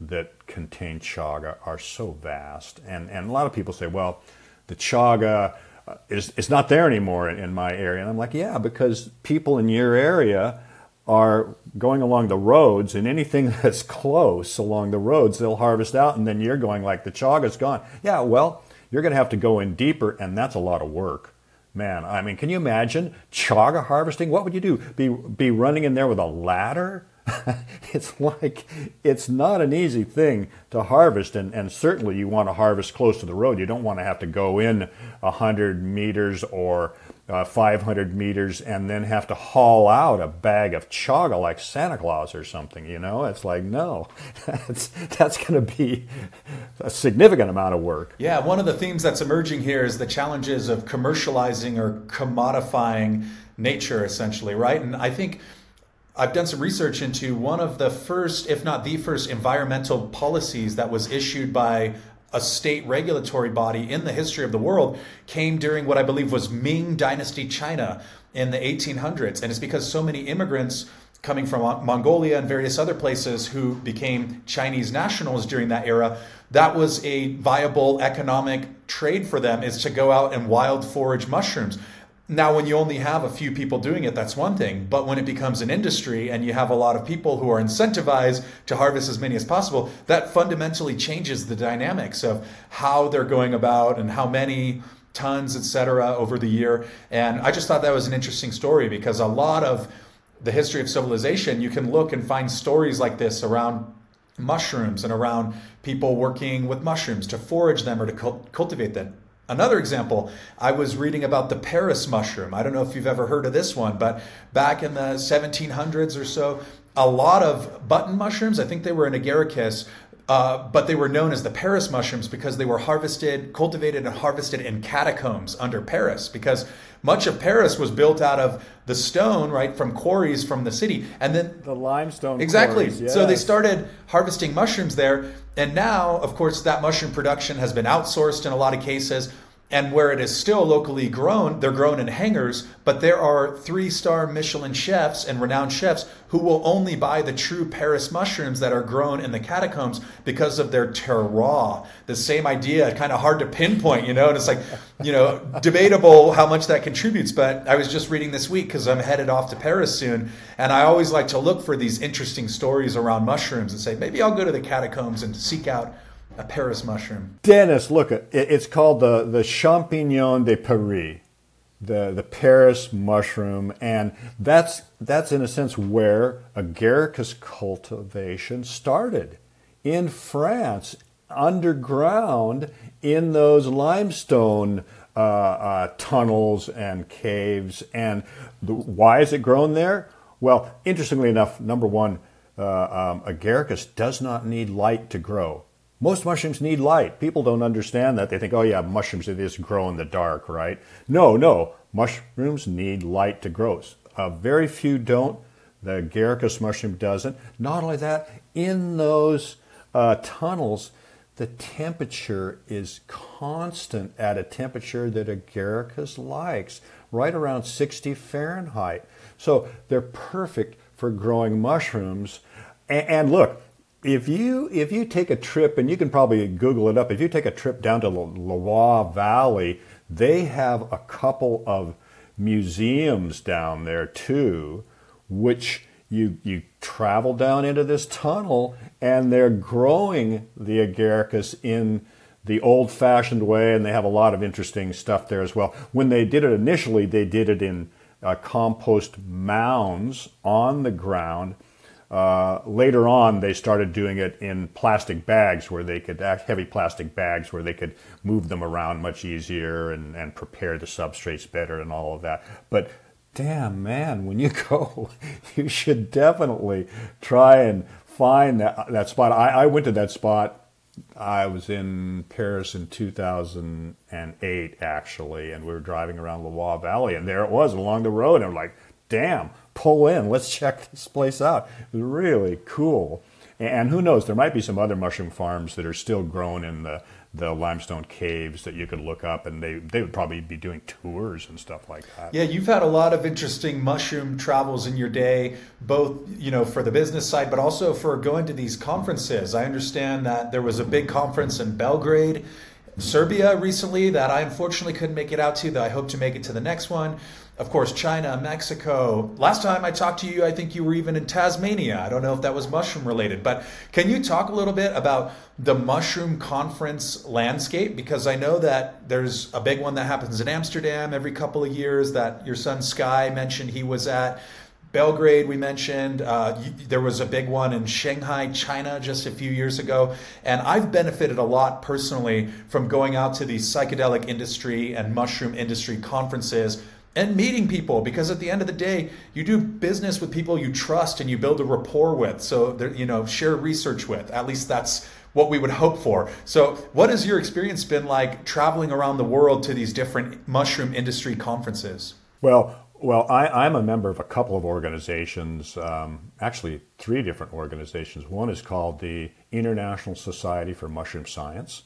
Speaker 2: that contain chaga are so vast. And, and a lot of people say, well, the chaga uh, is, is not there anymore in, in my area. And I'm like, yeah, because people in your area are going along the roads and anything <laughs> that's close along the roads they'll harvest out and then you're going like the chaga's gone yeah well you're going to have to go in deeper and that's a lot of work man i mean can you imagine chaga harvesting? What would you do? Be be running in there with a ladder? <laughs> It's like it's not an easy thing to harvest and, and certainly you want to harvest close to the road. You don't want to have to go in a 100 meters or uh, 500 meters and then have to haul out a bag of chaga like santa claus or something you know? It's like no. <laughs> That's that's going to be a significant amount of work.
Speaker 1: Yeah one of the themes that's emerging here is the challenges of commercializing or commodifying nature essentially right? And i think I've done some research into one of the first, if not the first, environmental policies that was issued by a state regulatory body in the history of the world came during what I believe was Ming Dynasty China in the 1800s. And it's because so many immigrants coming from Mongolia and various other places who became Chinese nationals during that era, that was a viable economic trade for them is to go out and wild forage mushrooms. Now, when you only have a few people doing it, that's one thing. But when it becomes an industry and you have a lot of people who are incentivized to harvest as many as possible, that fundamentally changes the dynamics of how they're going about and how many tons, et cetera, over the year. And I just thought that was an interesting story because a lot of the history of civilization, you can look and find stories like this around mushrooms and around people working with mushrooms to forage them or to cultivate them. Another example, I was reading about the Paris mushroom. I don't know if you've ever heard of this one, but back in the 1700s or so, a lot of button mushrooms, I think they were in agaricus, uh, but they were known as the Paris mushrooms because they were harvested, cultivated, and harvested in catacombs under Paris. Because much of Paris was built out of the stone, right, from quarries from the city, and then
Speaker 2: the limestone.
Speaker 1: Exactly.
Speaker 2: Quarries, yes.
Speaker 1: So they started harvesting mushrooms there, and now, of course, that mushroom production has been outsourced in a lot of cases. And where it is still locally grown, they're grown in hangars, but there are three star Michelin chefs and renowned chefs who will only buy the true Paris mushrooms that are grown in the catacombs because of their terroir. The same idea, kind of hard to pinpoint, you know, and it's like, you know, <laughs> debatable how much that contributes. But I was just reading this week because I'm headed off to Paris soon, and I always like to look for these interesting stories around mushrooms and say, maybe I'll go to the catacombs and seek out a Paris mushroom.
Speaker 2: Dennis, look, it's called the, the champignon de Paris, the, the Paris mushroom. And that's, that's, in a sense, where agaricus cultivation started in France, underground in those limestone uh, uh, tunnels and caves. And the, why is it grown there? Well, interestingly enough, number one, uh, um, agaricus does not need light to grow. Most mushrooms need light. People don't understand that. They think, oh, yeah, mushrooms, they just grow in the dark, right? No, no. Mushrooms need light to grow. Uh, very few don't. The agaricus mushroom doesn't. Not only that, in those uh, tunnels, the temperature is constant at a temperature that agaricus likes, right around 60 Fahrenheit. So they're perfect for growing mushrooms. And, and look, if you if you take a trip and you can probably google it up if you take a trip down to the loire valley they have a couple of museums down there too which you you travel down into this tunnel and they're growing the agaricus in the old fashioned way and they have a lot of interesting stuff there as well. When they did it initially they did it in uh, compost mounds on the ground uh, later on, they started doing it in plastic bags where they could, heavy plastic bags where they could move them around much easier and, and prepare the substrates better and all of that. But damn, man, when you <laughs> go, you should definitely try and find that, that spot. I, I went to that spot. I was in Paris in 2008, actually, and we were driving around Loire Valley, and there it was along the road. And I'm like, damn, pull in. Let's check this place out. Really cool. And who knows, there might be some other mushroom farms that are still grown in the, the limestone caves that you could look up, and they, they would probably be doing tours and stuff like that.
Speaker 1: Yeah, you've had a lot of interesting mushroom travels in your day, both you know for the business side, but also for going to these conferences. I understand that there was a big conference in Belgrade, Serbia recently that I unfortunately couldn't make it out to. That I hope to make it to the next one of course, China, Mexico. Last time I talked to you, I think you were even in Tasmania. I don't know if that was mushroom related, but can you talk a little bit about the mushroom conference landscape? Because I know that there's a big one that happens in Amsterdam every couple of years that your son Skye mentioned he was at. Belgrade, we mentioned. Uh, there was a big one in Shanghai, China, just a few years ago. And I've benefited a lot personally from going out to these psychedelic industry and mushroom industry conferences and meeting people because at the end of the day you do business with people you trust and you build a rapport with so you know share research with. At least that's what we would hope for. So what has your experience been like traveling around the world to these different mushroom industry conferences?
Speaker 2: Well well I, am a member of a couple of organizations um, actually three different organizations. One is called the international society for mushroom science.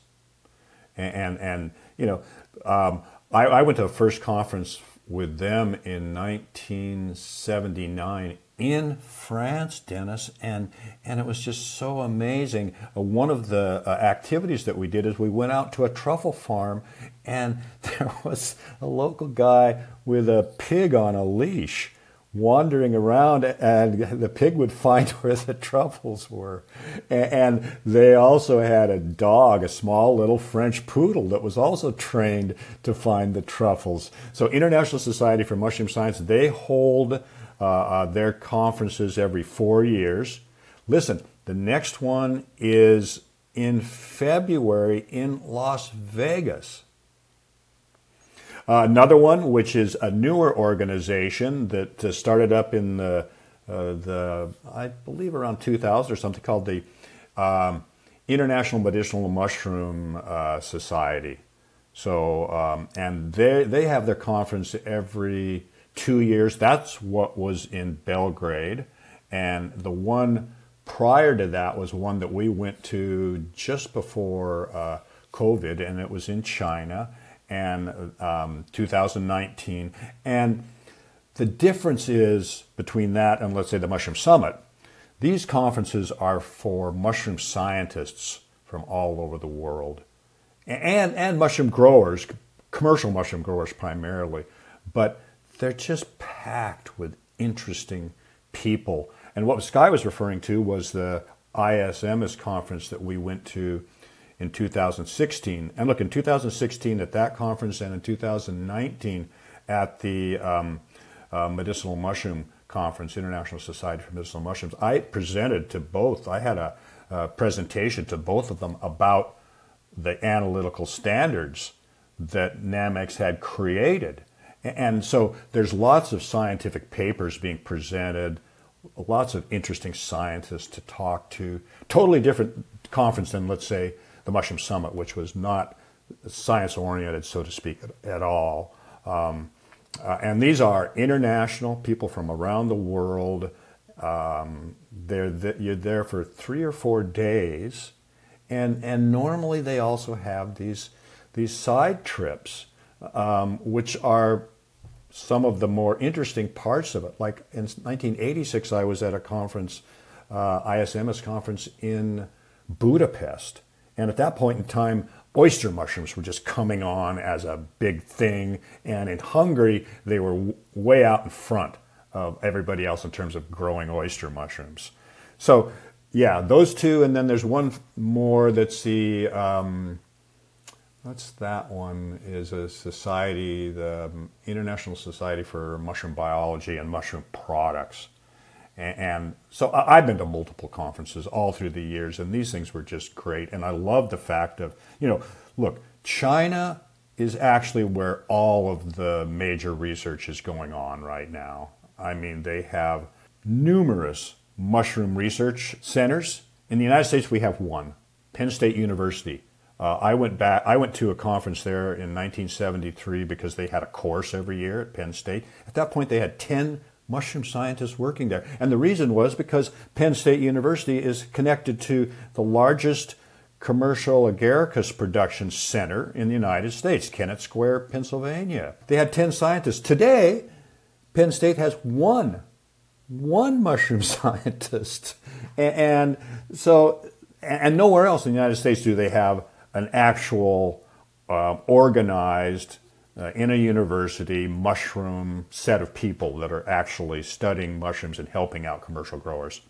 Speaker 2: And and, and you know um, I, I went to the first conference with them in 1979 in France, Dennis, and and it was just so amazing. Uh, one of the uh, activities that we did is we went out to a truffle farm, and <laughs> there was a local guy with a pig on a leash, wandering around, and the pig would find <laughs> where the truffles were. And they also had a dog, a small little French poodle, that was also trained to find the truffles. So, International Society for Mushroom Science, they hold uh, uh, their conferences every four years. Listen, the next one is in February in Las Vegas. Uh, another one, which is a newer organization that uh, started up in the, uh, the, I believe around 2000 or something, called the um, International Medicinal Mushroom uh, Society. So, um, and they, they have their conference every two years. That's what was in Belgrade. And the one prior to that was one that we went to just before uh, COVID, and it was in China and um, 2019. And the difference is between that and, let's say, the Mushroom Summit. These conferences are for mushroom scientists from all over the world and, and mushroom growers, commercial mushroom growers primarily. But they're just packed with interesting people. And what Skye was referring to was the ISMS conference that we went to in 2016. And look, in 2016 at that conference and in 2019 at the um, uh, Medicinal Mushroom Conference, International Society for Medicinal Mushrooms, I presented to both. I had a, a presentation to both of them about the analytical standards that Nammex had created. And so there's lots of scientific papers being presented, lots of interesting scientists to talk to. Totally different conference than, let's say, the Mushroom Summit, which was not science oriented, so to speak, at all. Um, uh, and these are international people from around the world. Um, they're th- you're there for three or four days, and and normally they also have these these side trips, um, which are some of the more interesting parts of it. Like in 1986, I was at a conference, uh, ISMS conference in Budapest, and at that point in time, oyster mushrooms were just coming on as a big thing. And in Hungary, they were w- way out in front of everybody else in terms of growing oyster mushrooms. So, yeah, those two. And then there's one more that's the, um, what's that one? Is a society, the International Society for Mushroom Biology and Mushroom Products. And, so I've been to multiple conferences all through the years, and these things were just great. And I love the fact of, you know, look, China is actually where all of the major research is going on right now. I mean, they have numerous mushroom research centers. In the United States, we have one, Penn State University. Uh, I went back. I went to a conference there in 1973 because they had a course every year at Penn State. At that point, they had 10 mushroom scientists working there, and the reason was because Penn State University is connected to the largest commercial agaricus production center in the United States, Kennett Square, Pennsylvania. They had 10 scientists. Today, Penn State has one, one mushroom <laughs> scientist. And, so, and nowhere else in the United States do they have an actual uh, organized uh, in a university mushroom set of people that are actually studying mushrooms and helping out commercial growers.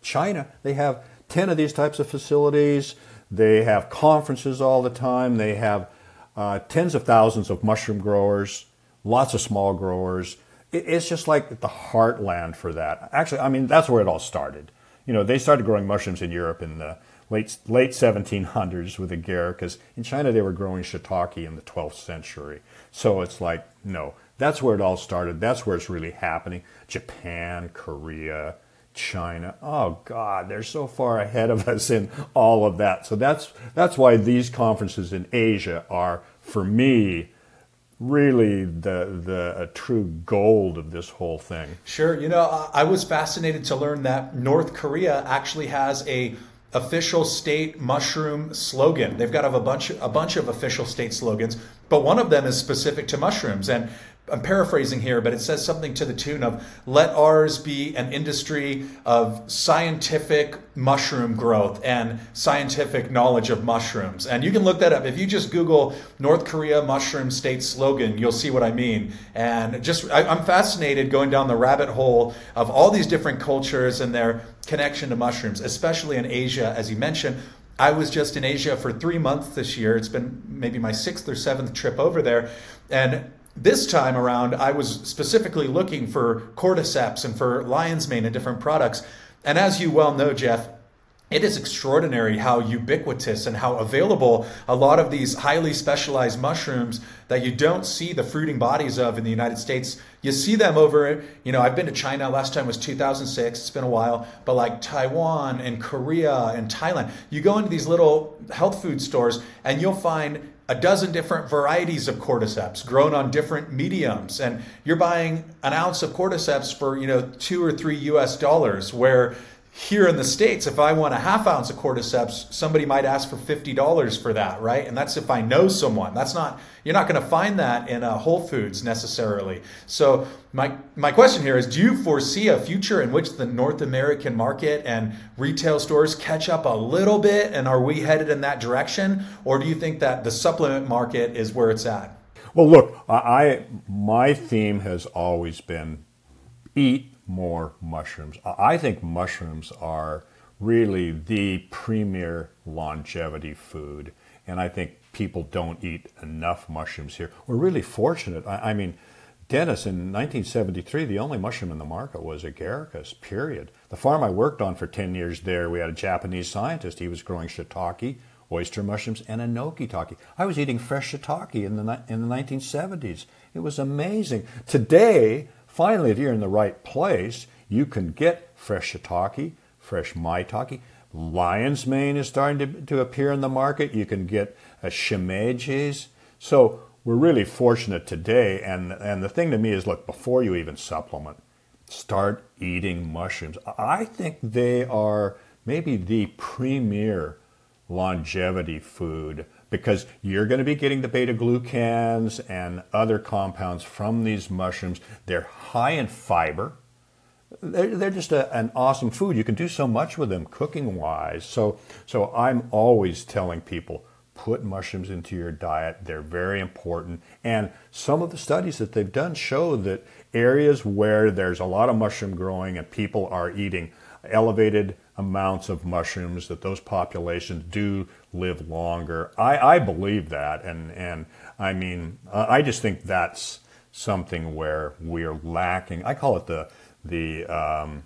Speaker 2: China, they have 10 of these types of facilities. They have conferences all the time. They have uh, tens of thousands of mushroom growers, lots of small growers. It, it's just like the heartland for that. Actually, I mean, that's where it all started. You know, they started growing mushrooms in Europe in the late late 1700s with agaricus. In China, they were growing shiitake in the 12th century. So it's like, no, that's where it all started. That's where it's really happening. Japan, Korea, China. Oh God, they're so far ahead of <laughs> us in all of that. So that's that's why these conferences in Asia are, for me, really the the true gold of this whole thing.
Speaker 1: Sure, you know, I was fascinated to learn that North Korea actually has a official state mushroom slogan. They've got a bunch a bunch of official state slogans, but one of them is specific to mushrooms and I'm paraphrasing here, but it says something to the tune of let ours be an industry of scientific mushroom growth and scientific knowledge of mushrooms. And you can look that up. If you just Google North Korea mushroom state slogan, you'll see what I mean. And just, I, I'm fascinated going down the rabbit hole of all these different cultures and their connection to mushrooms, especially in Asia, as you mentioned. I was just in Asia for three months this year. It's been maybe my sixth or seventh trip over there. And this time around, I was specifically looking for cordyceps and for lion's mane and different products. And as you well know, Jeff, it is extraordinary how ubiquitous and how available a lot of these highly specialized mushrooms that you don't see the fruiting bodies of in the United States. You see them over, you know, I've been to China, last time was 2006, it's been a while, but like Taiwan and Korea and Thailand, you go into these little health food stores and you'll find a dozen different varieties of cordyceps grown on different mediums. And you're buying an ounce of cordyceps for you know two or three us dollars where here in the States, if I want a half ounce of cordyceps, somebody might ask for $50 for that, right? And that's if I know someone. That's not, you're not going to find that in a Whole Foods necessarily. So, my, my question here is do you foresee a future in which the North American market and retail stores catch up a little bit? And are we headed in that direction? Or do you think that the supplement market is where it's at?
Speaker 2: Well, look, I, my theme has always been eat more mushrooms. I think mushrooms are really the premier longevity food, and I think people don't eat enough mushrooms here. We're really fortunate. I, I mean, Dennis, in 1973, the only mushroom in the market was agaricus, period. The farm I worked on for 10 years there, we had a Japanese scientist. He was growing shiitake, oyster mushrooms, and enokitake. I was eating fresh shiitake in the, in the 1970s. It was amazing. Today, Finally, if you're in the right place, you can get fresh shiitake, fresh maitake. Lion's mane is starting to, to appear in the market. You can get a shimeji's. So we're really fortunate today. And, and the thing to me is look, before you even supplement, start eating mushrooms. I think they are maybe the premier longevity food because you're going to be getting the beta glucans and other compounds from these mushrooms. They're high in fiber. They're, just a, an awesome food. You can do so much with them cooking wise. So, so I'm always telling people put mushrooms into your diet. They're very important. And some of the studies that they've done show that areas where there's a lot of mushroom growing and people are eating elevated amounts of mushrooms, that those populations do live longer. I, I believe that, and and I mean, I just think that's something where we're lacking. I call it the the um,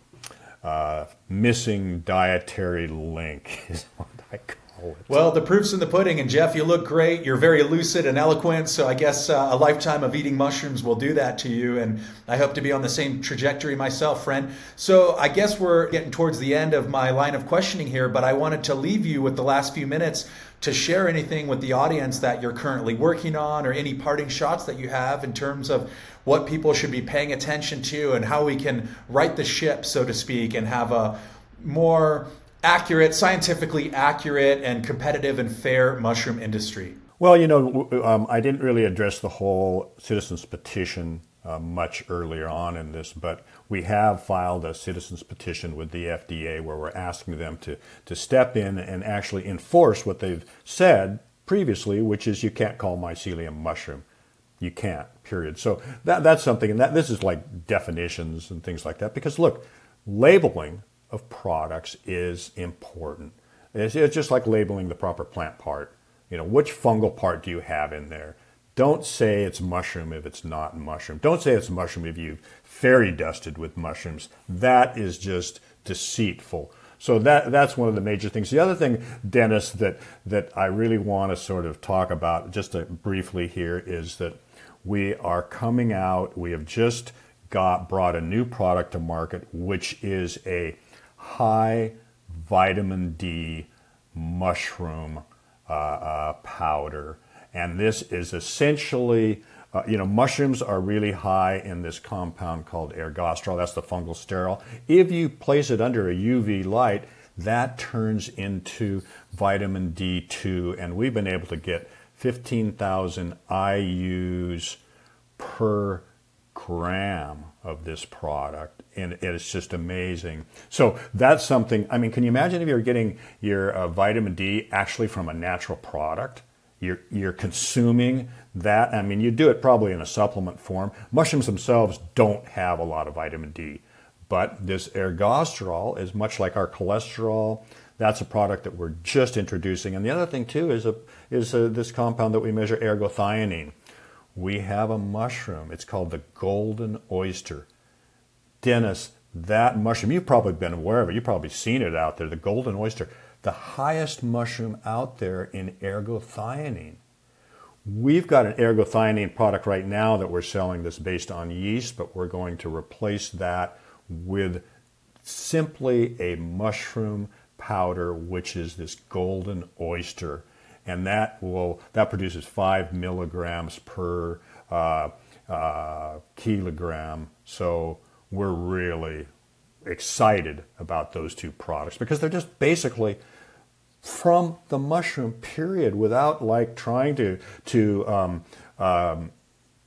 Speaker 2: uh, missing dietary link <laughs> is what I call
Speaker 1: well, the proof's in the pudding, and Jeff, you look great. You're very lucid and eloquent, so I guess uh, a lifetime of eating mushrooms will do that to you. And I hope to be on the same trajectory myself, friend. So I guess we're getting towards the end of my line of questioning here, but I wanted to leave you with the last few minutes to share anything with the audience that you're currently working on or any parting shots that you have in terms of what people should be paying attention to and how we can right the ship, so to speak, and have a more accurate, scientifically accurate, and competitive and fair mushroom industry?
Speaker 2: Well, you know, um, I didn't really address the whole citizens petition uh, much earlier on in this, but we have filed a citizens petition with the FDA where we're asking them to, to step in and actually enforce what they've said previously, which is you can't call mycelium mushroom. You can't, period. So that, that's something, and that this is like definitions and things like that. Because look, labeling of products is important. It's, it's just like labeling the proper plant part. You know, which fungal part do you have in there? Don't say it's mushroom if it's not mushroom. Don't say it's mushroom if you've fairy dusted with mushrooms. That is just deceitful. So that that's one of the major things. The other thing, Dennis, that that I really want to sort of talk about just uh, briefly here is that we are coming out. We have just got brought a new product to market, which is a high vitamin D mushroom uh, uh, powder. And this is essentially, uh, you know, mushrooms are really high in this compound called ergosterol. That's the fungal sterol. If you place it under a UV light, that turns into vitamin D2. And we've been able to get 15,000 IUs per gram of this product and it's just amazing. So that's something i mean can you imagine if you're getting your uh, vitamin d actually from a natural product? You're, you're consuming that i mean you do it probably in a supplement form. Mushrooms themselves don't have a lot of vitamin d but this ergosterol is much like our cholesterol. That's a product that we're just introducing. And the other thing too is a is a, this compound that we measure ergothioneine we have a mushroom. It's called the golden oyster. Dennis, that mushroom, you've probably been aware of it. You've probably seen it out there, the golden oyster, the highest mushroom out there in ergothioneine. We've got an ergothioneine product right now that we're selling that's based on yeast, but we're going to replace that with simply a mushroom powder, which is this golden oyster and that will that produces five milligrams per uh, uh, kilogram. So we're really excited about those two products because they're just basically from the mushroom period without like trying to to um, um,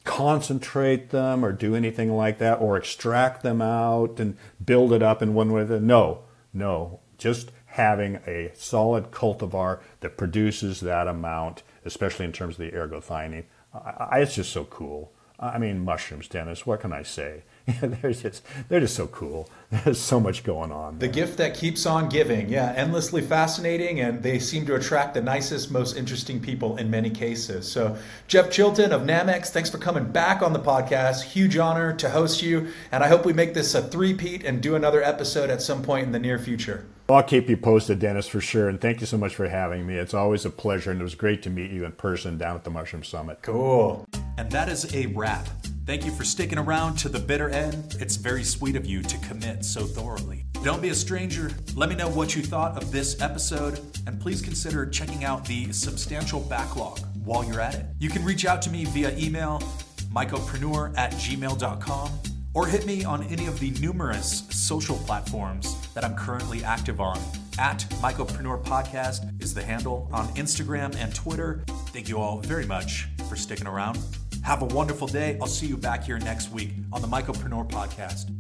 Speaker 2: concentrate them or do anything like that or extract them out and build it up in one way. No, no, just having a solid cultivar that produces that amount, especially in terms of the ergothioneine. I, I, it's just so cool. I mean, mushrooms, Dennis. What can I say? <laughs> they're just they're just so cool. <laughs> There's so much going on.
Speaker 1: The gift that keeps on giving. Yeah, endlessly fascinating, and they seem to attract the nicest, most interesting people in many cases. So, Jeff Chilton of Nammex, thanks for coming back on the podcast. Huge honor to host you, and I hope we make this a three-peat and do another episode at some point in the near future.
Speaker 2: I'll keep you posted, Dennis, for sure. And thank you so much for having me. It's always a pleasure, and it was great to meet you in person down at the Mushroom Summit.
Speaker 1: Cool. And that is a wrap. Thank you for sticking around to the bitter end. It's very sweet of you to commit so thoroughly. Don't be a stranger. Let me know what you thought of this episode, and please consider checking out the substantial backlog while you're at it. You can reach out to me via email, mycopreneur at gmail.com or hit me on any of the numerous social platforms that I'm currently active on. At Mycopreneur Podcast is the handle on Instagram and Twitter. Thank you all very much for sticking around. Have a wonderful day. I'll see you back here next week on the Mycopreneur Podcast.